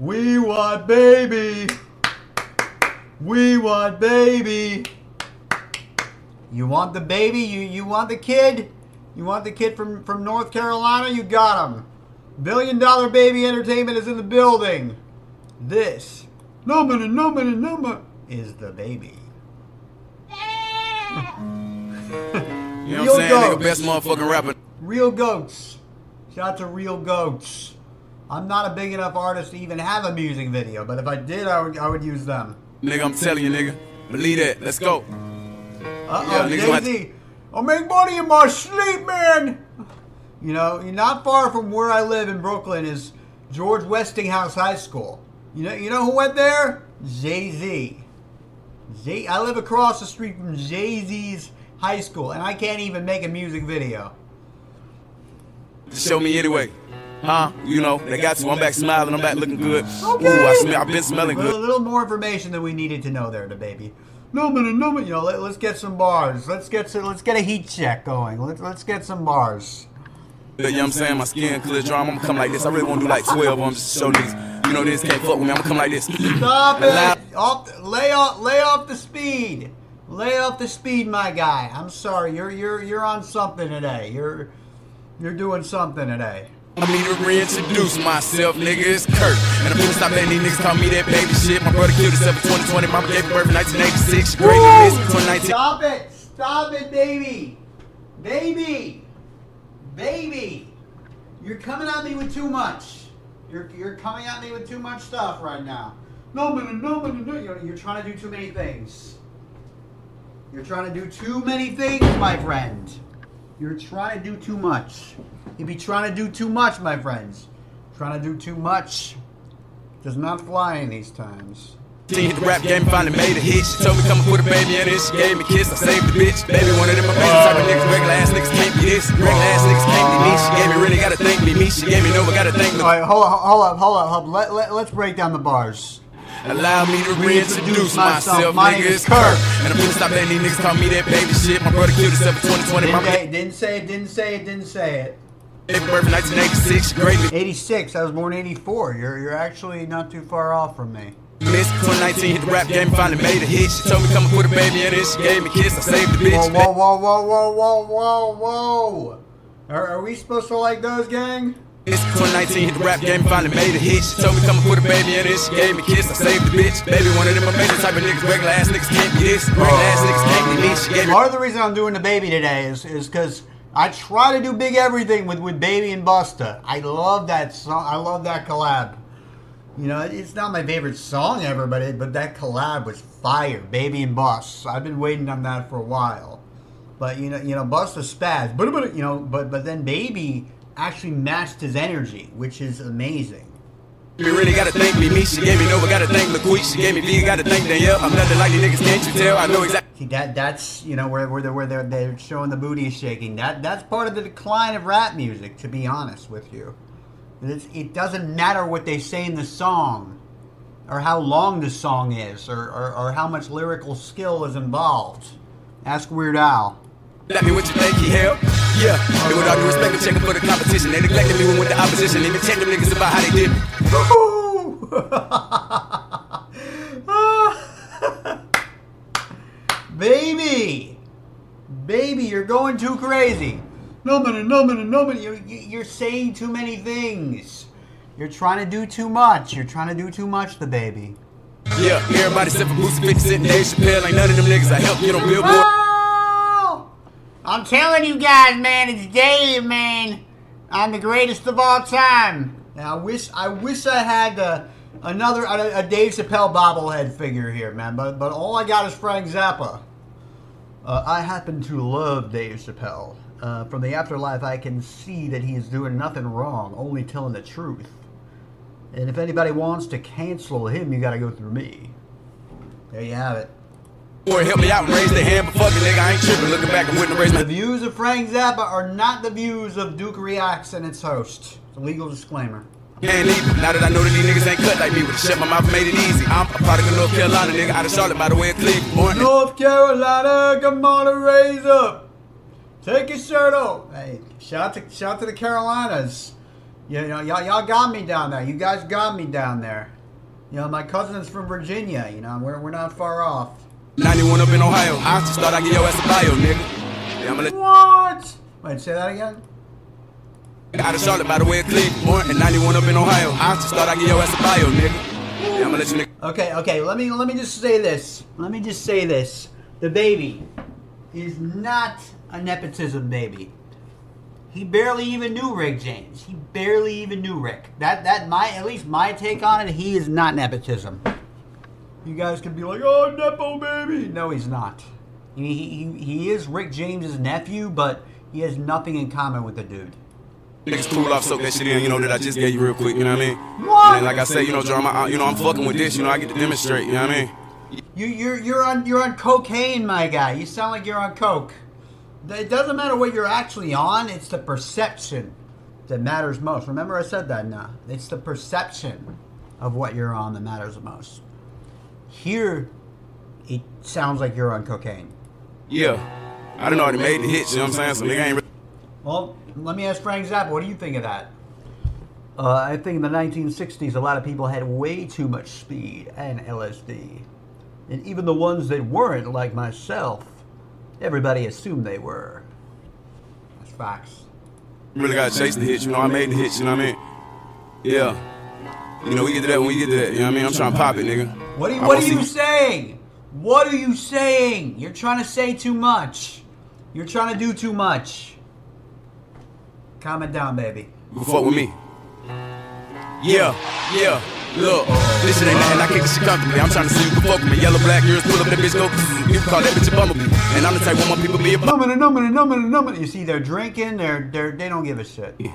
We want baby. We want baby. You want the baby? You you want the kid? You want the kid from from North Carolina? You got him. Billion Dollar Baby Entertainment is in the building. This, minute, no minute, no minute, is the baby. You know what I'm saying? Nigga, best motherfucking rapper. Real goats. Shout out to Real Goats. I'm not a big enough artist to even have a music video, but if I did, I would I would use them. Nigga, I'm telling you, nigga. Believe that. Let's go. Uh-oh, niggas might- Jay Z. I make money in my sleep, man. You know, not far from where I live in Brooklyn is George Westinghouse High School. You know, you know who went there? Jay Z. Jay, I live across the street from Jay Z's high school, and I can't even make a music video. Show me anyway. Huh? You know, they got to. I'm back smiling. I'm back looking good. Ooh, I smell, I've been smelling good. A little, more information than we needed to know there, the baby. No minute, no minute. You know, let, us get some bars. Let's get some, let's get a heat check going. Let's let's get some bars. You know what I'm saying? My skin clear dry. I'm gonna come like this. I really wanna do like 12 of them just to show niggas. You know, this can't fuck with me. I'm gonna come like this. Stop it! Off, lay off, lay off the speed. Lay off the speed, my guy. I'm sorry. You're you're you're on something today. You're you're doing something today. I need to reintroduce myself, nigga. It's Kirk. And I'm gonna stop letting these niggas call me that baby shit. My brother killed himself in 2020. Mama gave birth in 1986. Great miss 2019. Stop it! Stop it, baby! Baby! Baby! You're coming at me with too much. You're, you're coming at me with too much stuff right now. No, no, no, no, no. You're, you're trying to do too many things. You're trying to do too many things, my friend. You're trying to do too much. You be trying to do too much, my friends. Trying to do too much does not fly in these times. She hit the rap game, finally made a hit. She told me come and put a baby in this. She gave me a kiss, I saved the bitch. Baby, one of them amazing type of niggas. Regular ass niggas can't be this. Regular ass niggas can't be me. She gave me really gotta thank me. Me, she gave me no, gotta thank me. All right, hold up, hold up, hold up, hold up. Let, let, let's break down the bars. Allow me to reintroduce myself, My nigga. It's Kirk. And I'm gonna stop letting these niggas call me that baby shit. My brother killed himself in 2020. Didn't My say, didn't say it, didn't say it, didn't say it. birth 1986. She greatly 86, I was born 84. You're, you're actually not too far off from me. missed. 2019 hit the rap game, finally made a hit. She told me come and put a baby in it. She gave me a kiss, I saved the Whoa, bitch. whoa, whoa, whoa, whoa, whoa, whoa, whoa. Are, are we supposed to like those, gang? It's 2019 hit the rap game, finally made a hit. She told me come and put a baby in it. She gave me a kiss, I saved the bitch. Baby, one of them amazing type of niggas. Regular ass niggas can't be this. Regular ass oh. niggas can't be me. She gave me Part of the reason I'm doing the baby today is is because I try to do big everything with, with Baby and Busta. I love that song. I love that collab. You know, it's not my favorite song ever, but it, but that collab was fire. Baby and Bust. I've been waiting on that for a while. But you know, you know, Busta spaz, but but you know, but but then Baby actually matched his energy, which is amazing. You really gotta thank me, me. She gave me Nova, gotta thank LaQuisha. She gave me V, gotta thank Danielle. I'm nothing like these niggas, can't you tell? I know exactly. See that that's you know where where they're where they're, they're showing the booty shaking. That that's part of the decline of rap music. To be honest with you, it's, it doesn't matter what they say in the song, or how long the song is, or, or, or how much lyrical skill is involved. Ask Weird Al. Let me what you think he held. Yeah, and with all due respect, I'm checking for the competition. They neglected me when with the opposition. Them niggas about how they did. Baby! Baby, you're going too crazy. No minute, no minute, no minute. You're, you're saying too many things. You're trying to do too much. You're trying to do too much, the baby. Yeah, everybody except for Boosie 50 Cent and Dave Chappelle. Ain't none of them niggas I help get on Billboard. Ah! I'm telling you guys, man, it's Dave, man. I'm the greatest of all time. Now, I wish I wish I had uh, another a, a Dave Chappelle bobblehead figure here, man. But but all I got is Frank Zappa. Uh, I happen to love Dave Chappelle. Uh, from the afterlife, I can see that he is doing nothing wrong, only telling the truth. And if anybody wants to cancel him, you got to go through me. There you have it. Boy, help me out and raise their hand, but fuck it, nigga, I ain't tripping. Looking back, I wouldn't raise The views of Frank Zappa are not the views of Duke Reacts and its host. It's a legal disclaimer. Can't leave. Now that I know that these niggas ain't cut like me, with shut my mouth made it easy. I'm a product of North Carolina, nigga, out of Charlotte, by the way, of Cleveland. North Carolina, come on and raise up. Take your shirt off. Hey, shout out to shout out to the Carolinas. You know, y'all, y'all got me down there. You guys got me down there. You know, my cousin's from Virginia. You know, we're, we're not far off. 91 up in Ohio. I just thought I'd get your ass a bio, nigga. Yeah, I'ma let What? Wait, say that again? out of Charlotte by the way Cleveland. In 91 up in Ohio. I just thought I'd get your ass a bio, nigga. Yeah, I'ma let you nigga. Okay, okay. Let me let me just say this. Let me just say this. The baby is not a nepotism baby. He barely even knew Rick James. He barely even knew Rick. That that my at least my take on it. He is not nepotism. You guys could be like, "Oh, nepo baby." No, he's not. He he, he is Rick James's nephew, but he has nothing in common with the dude. Niggas cool off, soak that shit in, you know, that I just gave you real quick, you know what I mean? What? And like I said, you know, I, you know, I'm fucking with this, you know, I get to demonstrate, you know what I mean? You you're you're on you're on cocaine, my guy. You sound like you're on coke. It doesn't matter what you're actually on. It's the perception that matters most. Remember, I said that. Now it's the perception of what you're on that matters the most. Here, it sounds like you're on cocaine. Yeah. I don't know how they made the hits, you know what I'm saying? So nigga ain't really Well, let me ask Frank Zappa. What do you think of that? Uh, I think in the 1960s, a lot of people had way too much speed and LSD. And even the ones that weren't, like myself, everybody assumed they were. That's facts. really gotta chase the hits, you know, I made the hits, you know what I mean? Yeah. You know, we get to that when we get to that, you know what I mean? I'm trying to pop it, nigga. What are you, what are you saying? What are you saying? You're trying to say too much. You're trying to do too much. Calm it down, baby. You can fuck with me. Yeah, yeah. Look, this shit ain't nothing. I kick this shit comfortably. I'm trying to see you can fuck with me. Yellow, black, yours, pull up that bitch, go. You call that bitch a bumblebee. And I'm the type want my people be a bum. Numbing, numbing, numbing, numbing. You see, they're drinking. They're they're they don't give a shit. Yeah.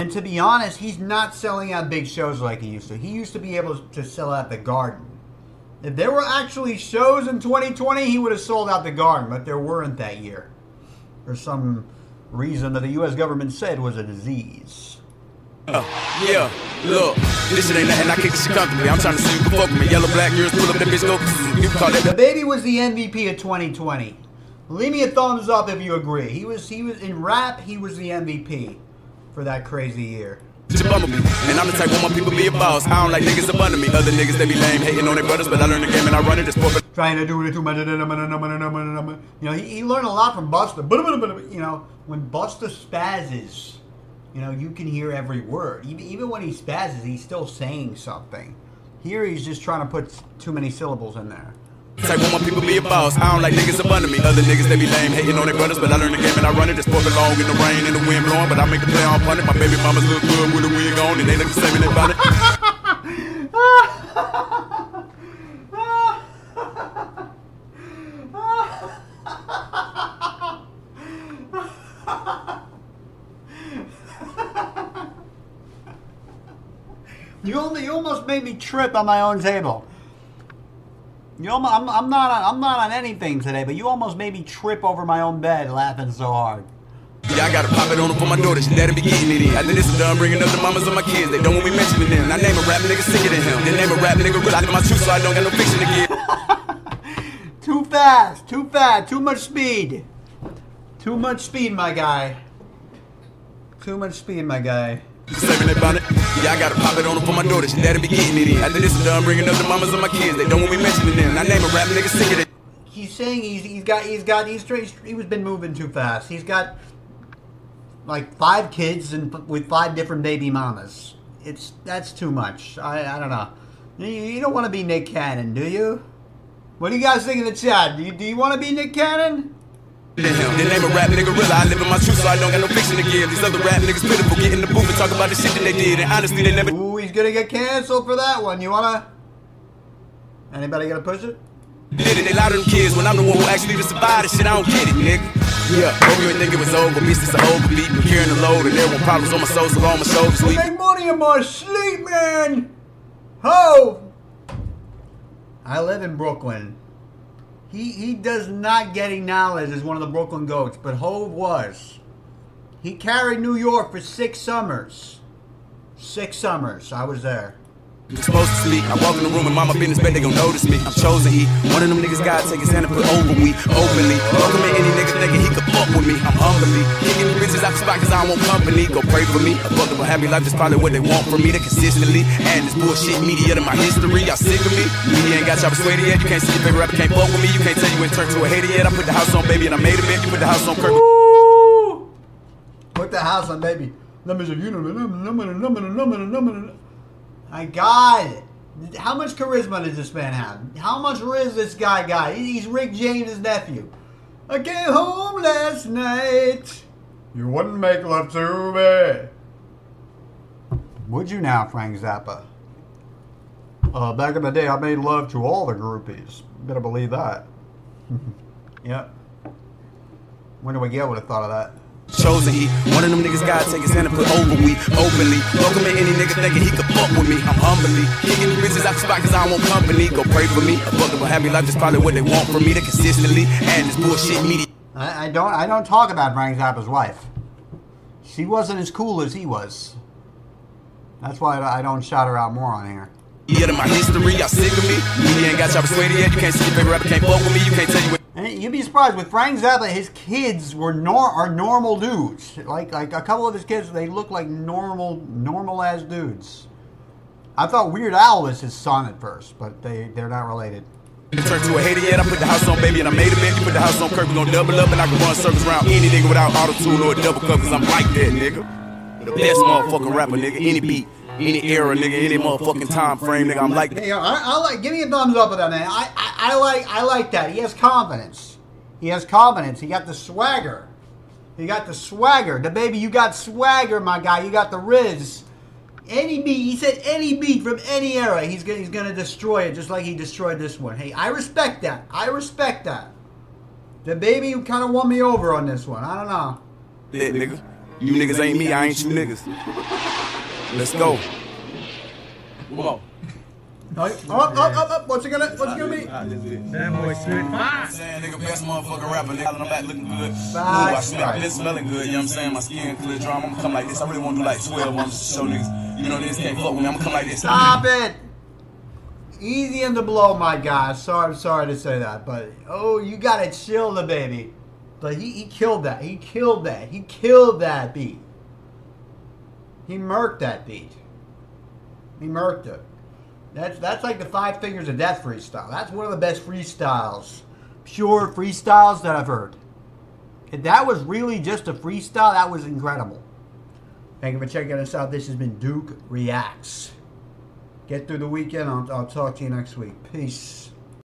And to be honest, he's not selling out big shows like he used to. He used to be able to sell out the Garden. If there were actually shows in 2020, he would have sold out the Garden, but there weren't that year. For some reason that the U.S. government said was a disease. Uh, yeah, look, this shit ain't nothing. I kick this shit comfortably. I'm trying to see you can fuck with me. Yellow, black, yours, pull up that bitch, go. You call that The baby was the MVP of 2020. Leave me a thumbs up if you agree. He was he was in rap. He was the MVP for that crazy year. bitch a bumblebee. And I'm the type want my people be a boss. I don't like niggas up under me. Other niggas, they be lame, hating on their brothers, but I learned the game and I run it. Sport. trying to do it too much. You know, he, he learned a lot from Busta. You know, when Busta spazzes, you know, you can hear every word. Even, even when he spazzes, he's still saying something. Here, he's just trying to put too many syllables in there. Type want my people be a boss. I don't like niggas up under me. Other niggas, they be lame, hating on their brothers, but I learned the game and I run it. It's sport along in the rain and the wind blowing, but I make the play on pun it. My baby mamas look good with a wig on and they look the same in their bonnet. You almost made me trip on my own table. You almost, I'm, I'm not on, I'm not on anything today, but you almost made me trip over my own bed laughing so hard. Yeah, I gotta pop it on her for my daughter. She daddy be getting it in. After this is done, bringing up the mamas of my kids. They don't want me mentioning them. I name a rap nigga sicker than him. Then name a rap nigga real. I do my truth, so I don't got no fiction to give. Too fast, too fast, too much speed. Too much speed, my guy. Too much speed, my guy. Yeah, I gotta pop it on her for my daughter. She daddy be getting it in. After this is done, bringing up the mamas of my kids. They don't want me mentioning them. I name a rap nigga sicker than He's saying he's he's got he's got he's he's he was been moving too fast. He's got like five kids and with five different baby mamas. It's that's too much. I I don't know. You, you don't want to be Nick Cannon, do you? What do you guys think in the chat? Do you, do you want to be Nick Cannon? Then name a rap nigga real. I live in my truth, so I don't got no fiction to give. These other rap niggas pitiful. Get in the booth and talk about the shit that they did. And honestly, they never Ooh, he's gonna get canceled for that one. You wanna? Anybody gonna push it? did it. They lie to them kids when I'm the one who actually survived this shit. I don't get it, nigga. Yeah, hope you ain't think it was over. Beast is an overbeat. Been carrying the load, and there were problems on my soul, so on my shoulders. I Sleep. make money in my sleep, man. Ho! I live in Brooklyn. He he does not get acknowledged as one of the Brooklyn goats, but Hove was. He carried New York for six summers. Six summers. I was there. I'm supposed to speak. I walk in the room and mama business, bet they gon' notice me. I'm chosen he. One of them niggas God take his hand and put over we openly. Welcome in any nigga thinking he could fuck with me. I'm humbly kicking the bitches out the spot cause I want company. Go pray for me. A fuck of a happy life is probably what they want from me. They consistently add this bullshit media to my history. Y'all sick of me? Media ain't got y'all persuaded yet. You can't see your favorite rapper can't fuck with me. You can't tell you when turn to a hater yet. I put the house on baby and I made a bed. You put the house on Kirk. Put the house on, baby. Number, number, number, number. My God. How much charisma does this man have? How much riz this guy got? He's Rick James' nephew. I came home last night. You wouldn't make love to me. Would you now, Frank Zappa? Uh, back in the day, I made love to all the groupies. Better believe that. yep. When do we get would have thought of that? Chosen he. One of them niggas God take his hand and put over we openly. Welcome in any nigga thinking he could fuck with me. I'm humbly kicking these bitches out the spot cause I don't want company. Go pray for me. A fuck of a happy life is probably what they want from me. They consistently add this bullshit media. I, I don't. I don't talk about Frank Zappa's wife. She wasn't as cool as he was. That's why I don't shout her out more on here. Yeah, my history, y'all sick of me. You ain't got y'all persuaded yet. You can't see your favorite rapper can't fuck with me. You can't tell you what. And you'd be surprised with Frank Zappa. His kids were nor are normal dudes. Like like a couple of his kids, they look like normal normal as dudes. I thought Weird Al was his son at first, but they they're not related. Turn to a hater yet. I put the house on baby and I made a bet. You put the house on Kirk. We gon' double up and I can run circles around any nigga without auto tune or a double cup cause I'm like that nigga. The best motherfucking rapper, nigga. Any beat, any era, nigga, any motherfucking time frame, nigga. I'm like that. Hey, I, I like. Give me a thumbs up with that man. I, I I like I like that. He has confidence. He has confidence. He got the swagger. He got the swagger. The baby, you got swagger, my guy. You got the riz. Any beat, he said any beat from any era, he's gonna he's gonna destroy it just like he destroyed this one. Hey, I respect that. I respect that. The baby kind of won me over on this one. I don't know. That nigga. You niggas ain't me. I ain't you niggas. Let's go. Come on. Up, up, up, up. What's it gonna What's it gonna be? That boy spit ah. fire. Saying nigga, best motherfucking rapper, nigga. I'm back looking good. Ooh, Bye. I smell, I've been smelling good, you know what I'm saying? My skin clear, dry. I'm gonna come like this. I really wanna do like 12 ones to show niggas. You know, niggas can't fuck with me. I'm gonna come like this. Stop it. Easy in the blow, my guy. Sorry, I'm sorry to say that, but oh, you gotta chill the baby. But he, he killed that. He killed that. He killed that beat. He murked that beat. He murked it. That's that's like the five fingers of death freestyle. That's one of the best freestyles, pure freestyles that I've heard. If that was really just a freestyle, that was incredible. Thank you for checking us out. This has been Duke Reacts. Get through the weekend. I'll, I'll talk to you next week. Peace.